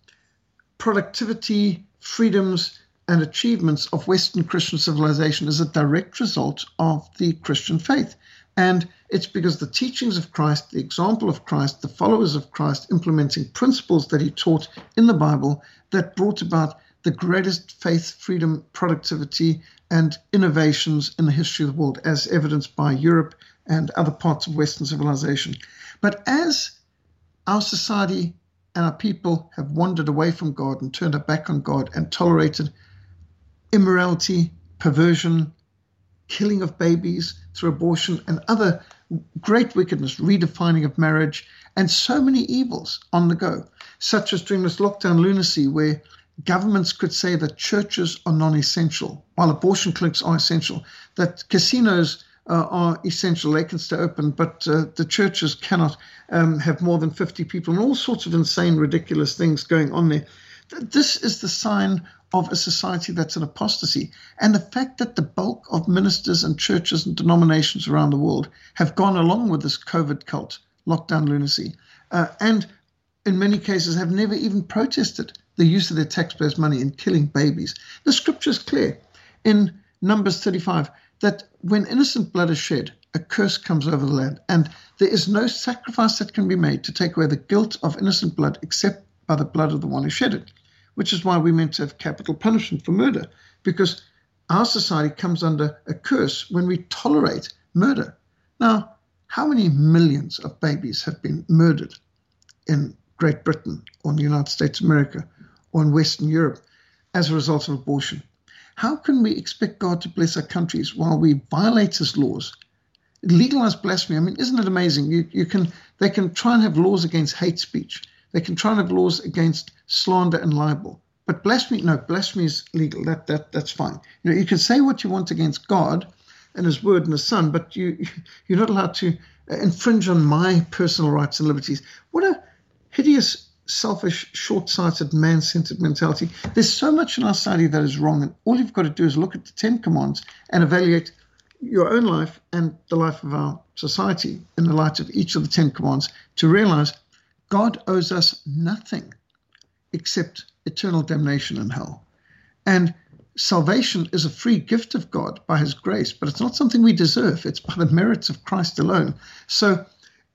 productivity, freedoms, and achievements of Western Christian civilization is a direct result of the Christian faith. And it's because the teachings of Christ, the example of Christ, the followers of Christ implementing principles that he taught in the Bible that brought about the greatest faith, freedom, productivity, and innovations in the history of the world, as evidenced by Europe and other parts of Western civilization. But as our society and our people have wandered away from God and turned their back on God and tolerated immorality, perversion, killing of babies through abortion, and other great wickedness, redefining of marriage, and so many evils on the go, such as during this lockdown lunacy where governments could say that churches are non essential, while abortion clinics are essential, that casinos uh, are essential, they can stay open, but uh, the churches cannot um, have more than 50 people, and all sorts of insane, ridiculous things going on there. This is the sign of a society that's an apostasy. And the fact that the bulk of ministers and churches and denominations around the world have gone along with this COVID cult, lockdown lunacy, uh, and in many cases have never even protested the use of their taxpayers' money in killing babies. The scripture is clear in Numbers 35 that when innocent blood is shed, a curse comes over the land, and there is no sacrifice that can be made to take away the guilt of innocent blood except by the blood of the one who shed it which is why we meant to have capital punishment for murder, because our society comes under a curse when we tolerate murder. Now, how many millions of babies have been murdered in Great Britain or in the United States of America in Western Europe as a result of abortion? How can we expect God to bless our countries while we violate his laws, legalize blasphemy? I mean, isn't it amazing? You, you can they can try and have laws against hate speech. They can try and have laws against slander and libel. But blasphemy, no, blasphemy is legal. That that that's fine. You know, you can say what you want against God and His Word and His Son, but you [LAUGHS] you're not allowed to infringe on my personal rights and liberties. What a hideous, selfish, short-sighted, man-centered mentality. There's so much in our society that is wrong, and all you've got to do is look at the Ten Commandments and evaluate your own life and the life of our society in the light of each of the Ten Commandments to realize God owes us nothing except eternal damnation in hell. And salvation is a free gift of God by his grace, but it's not something we deserve. It's by the merits of Christ alone. So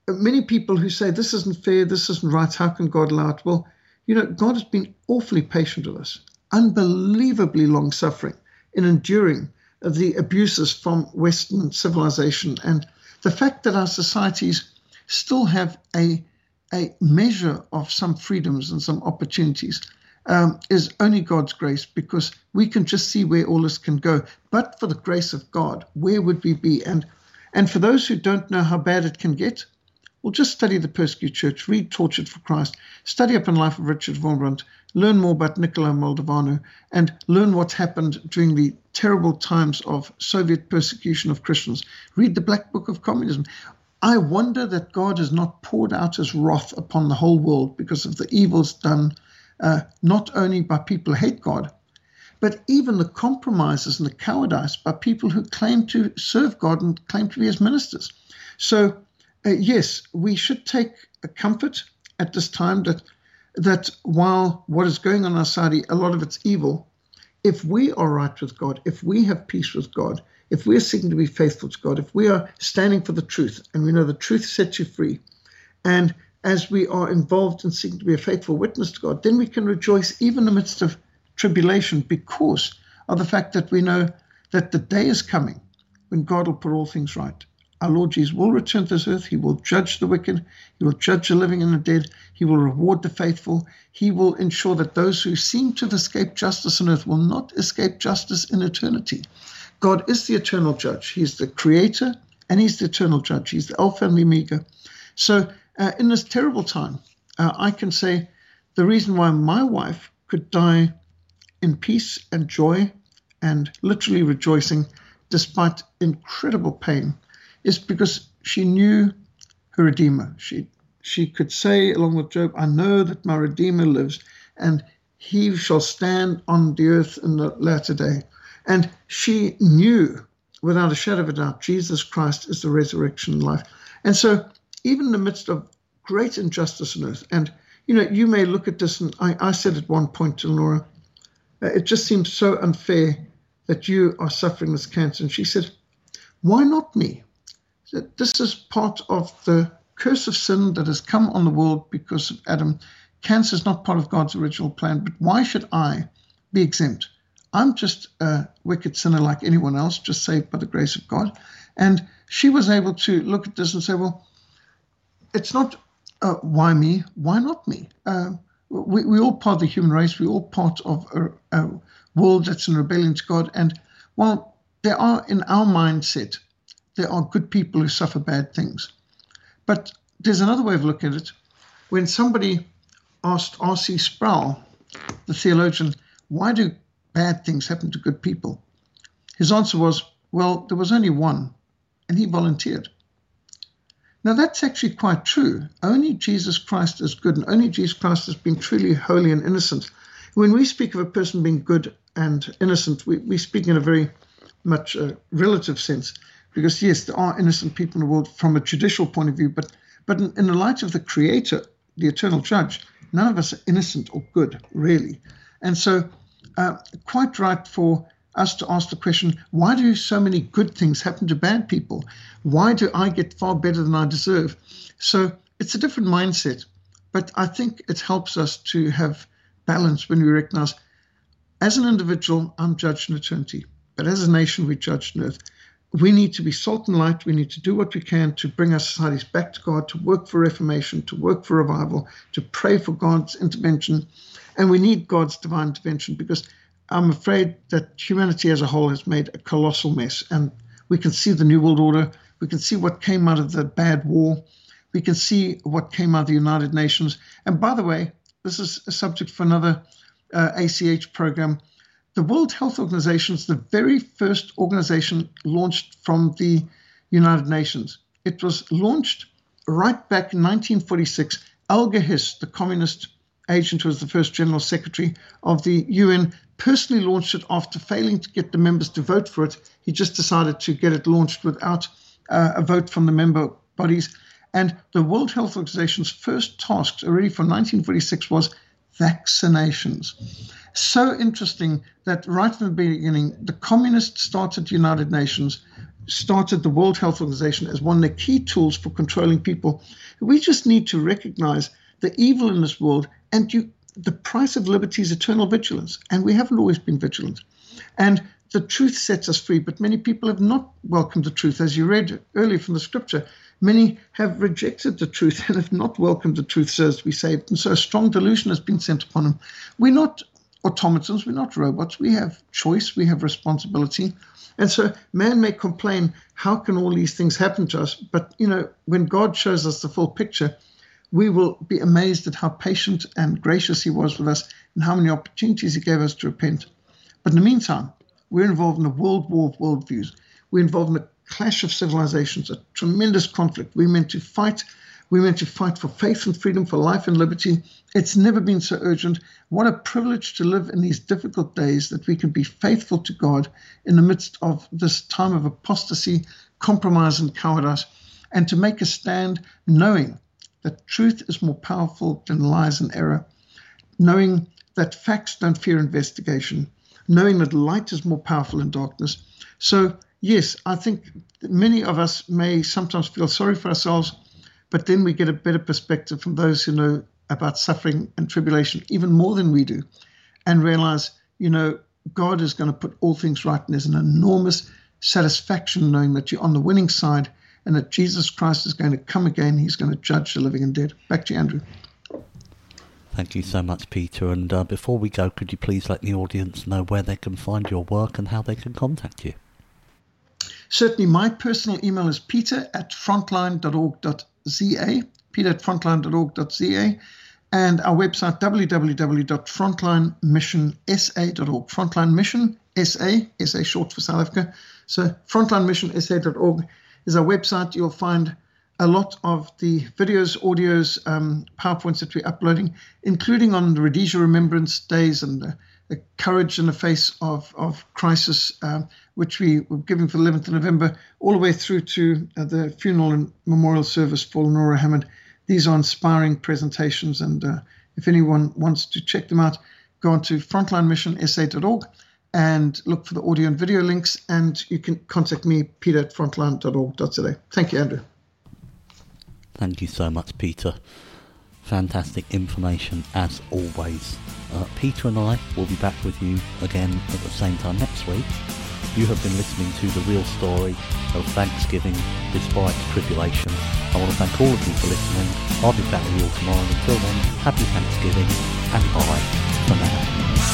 many people who say this isn't fair, this isn't right, how can God allow it? Well, you know, God has been awfully patient with us, unbelievably long suffering in enduring the abuses from Western civilization and the fact that our societies still have a a measure of some freedoms and some opportunities um, is only God's grace because we can just see where all this can go. But for the grace of God, where would we be? And and for those who don't know how bad it can get, well, just study the persecuted church, read Tortured for Christ, study up on life of Richard Wurmbrand, learn more about Nicola Moldoveanu, and learn what happened during the terrible times of Soviet persecution of Christians. Read the Black Book of Communism. I wonder that God has not poured out his wrath upon the whole world because of the evils done uh, not only by people who hate God, but even the compromises and the cowardice by people who claim to serve God and claim to be his ministers. So, uh, yes, we should take a comfort at this time that that while what is going on in society, a lot of it's evil, if we are right with God, if we have peace with God, if we're seeking to be faithful to God, if we are standing for the truth and we know the truth sets you free, and as we are involved in seeking to be a faithful witness to God, then we can rejoice even in the midst of tribulation because of the fact that we know that the day is coming when God will put all things right. Our Lord Jesus will return to this earth. He will judge the wicked. He will judge the living and the dead. He will reward the faithful. He will ensure that those who seem to have escaped justice on earth will not escape justice in eternity. God is the eternal judge. He's the creator and he's the eternal judge. He's the Alpha and the Omega. So, uh, in this terrible time, uh, I can say the reason why my wife could die in peace and joy and literally rejoicing despite incredible pain is because she knew her Redeemer. She, she could say, along with Job, I know that my Redeemer lives, and he shall stand on the earth in the latter day. And she knew without a shadow of a doubt Jesus Christ is the resurrection life. And so, even in the midst of great injustice on earth, and you know, you may look at this, and I, I said at one point to Laura, uh, it just seems so unfair that you are suffering this cancer. And she said, Why not me? This is part of the curse of sin that has come on the world because of Adam. Cancer is not part of God's original plan, but why should I be exempt? I'm just a wicked sinner like anyone else, just saved by the grace of God. And she was able to look at this and say, well, it's not uh, why me? Why not me? Uh, we, we all part of the human race. We're all part of a, a world that's in rebellion to God. And while there are, in our mindset, there are good people who suffer bad things. But there's another way of looking at it. When somebody asked R.C. Sproul, the theologian, why do bad things happen to good people? His answer was, well, there was only one, and he volunteered. Now, that's actually quite true. Only Jesus Christ is good, and only Jesus Christ has been truly holy and innocent. When we speak of a person being good and innocent, we, we speak in a very much uh, relative sense. Because, yes, there are innocent people in the world from a judicial point of view, but, but in, in the light of the Creator, the eternal judge, none of us are innocent or good, really. And so, uh, quite right for us to ask the question why do so many good things happen to bad people? Why do I get far better than I deserve? So it's a different mindset, but I think it helps us to have balance when we recognize as an individual, I'm judged in eternity, but as a nation, we judge on earth. We need to be salt and light. We need to do what we can to bring our societies back to God, to work for reformation, to work for revival, to pray for God's intervention. And we need God's divine intervention because I'm afraid that humanity as a whole has made a colossal mess. And we can see the New World Order. We can see what came out of the bad war. We can see what came out of the United Nations. And by the way, this is a subject for another uh, ACH program. The World Health Organization is the very first organization launched from the United Nations. It was launched right back in 1946. Alger Hiss, the communist agent who was the first general secretary of the UN, personally launched it after failing to get the members to vote for it. He just decided to get it launched without uh, a vote from the member bodies. And the World Health Organization's first task, already from 1946, was vaccinations. So interesting that right from the beginning, the communists started the United Nations, started the World Health Organization as one of the key tools for controlling people. We just need to recognize the evil in this world, and you the price of liberty is eternal vigilance, and we haven't always been vigilant. And the truth sets us free, but many people have not welcomed the truth. As you read earlier from the scripture, many have rejected the truth [LAUGHS] and have not welcomed the truth so as to be saved. And so a strong delusion has been sent upon them. We're not automatons, we're not robots. We have choice, we have responsibility. And so man may complain, how can all these things happen to us? But, you know, when God shows us the full picture, we will be amazed at how patient and gracious He was with us and how many opportunities He gave us to repent. But in the meantime, we're involved in a world war of worldviews. We're involved in a clash of civilizations, a tremendous conflict. We're meant to fight. We're meant to fight for faith and freedom, for life and liberty. It's never been so urgent. What a privilege to live in these difficult days that we can be faithful to God in the midst of this time of apostasy, compromise, and cowardice, and to make a stand knowing that truth is more powerful than lies and error, knowing that facts don't fear investigation, knowing that light is more powerful than darkness. So, yes, I think many of us may sometimes feel sorry for ourselves, but then we get a better perspective from those who know about suffering and tribulation even more than we do and realize, you know, God is going to put all things right. And there's an enormous satisfaction knowing that you're on the winning side and that Jesus Christ is going to come again. He's going to judge the living and dead. Back to you, Andrew. Thank you so much, Peter. And uh, before we go, could you please let the audience know where they can find your work and how they can contact you? Certainly, my personal email is peter at frontline.org.za, peter at frontline.org.za, and our website www.frontlinemissionsa.org. Frontline Mission SA, SA short for South Africa. So frontlinemissionsa.org is our website. You'll find a lot of the videos, audios, um, PowerPoints that we're uploading, including on the Rhodesia Remembrance Days and The courage in the Face of, of Crisis, um, which we were giving for the 11th of November, all the way through to uh, the funeral and memorial service for Nora Hammond. These are inspiring presentations, and uh, if anyone wants to check them out, go on to frontlinemissionsa.org and look for the audio and video links, and you can contact me, peter at frontline.org.za. Thank you, Andrew. Thank you so much, Peter. Fantastic information as always. Uh, Peter and I will be back with you again at the same time next week. You have been listening to the real story of Thanksgiving despite tribulation. I want to thank all of you for listening. I'll be back with you all tomorrow. Until then, happy Thanksgiving and bye for now.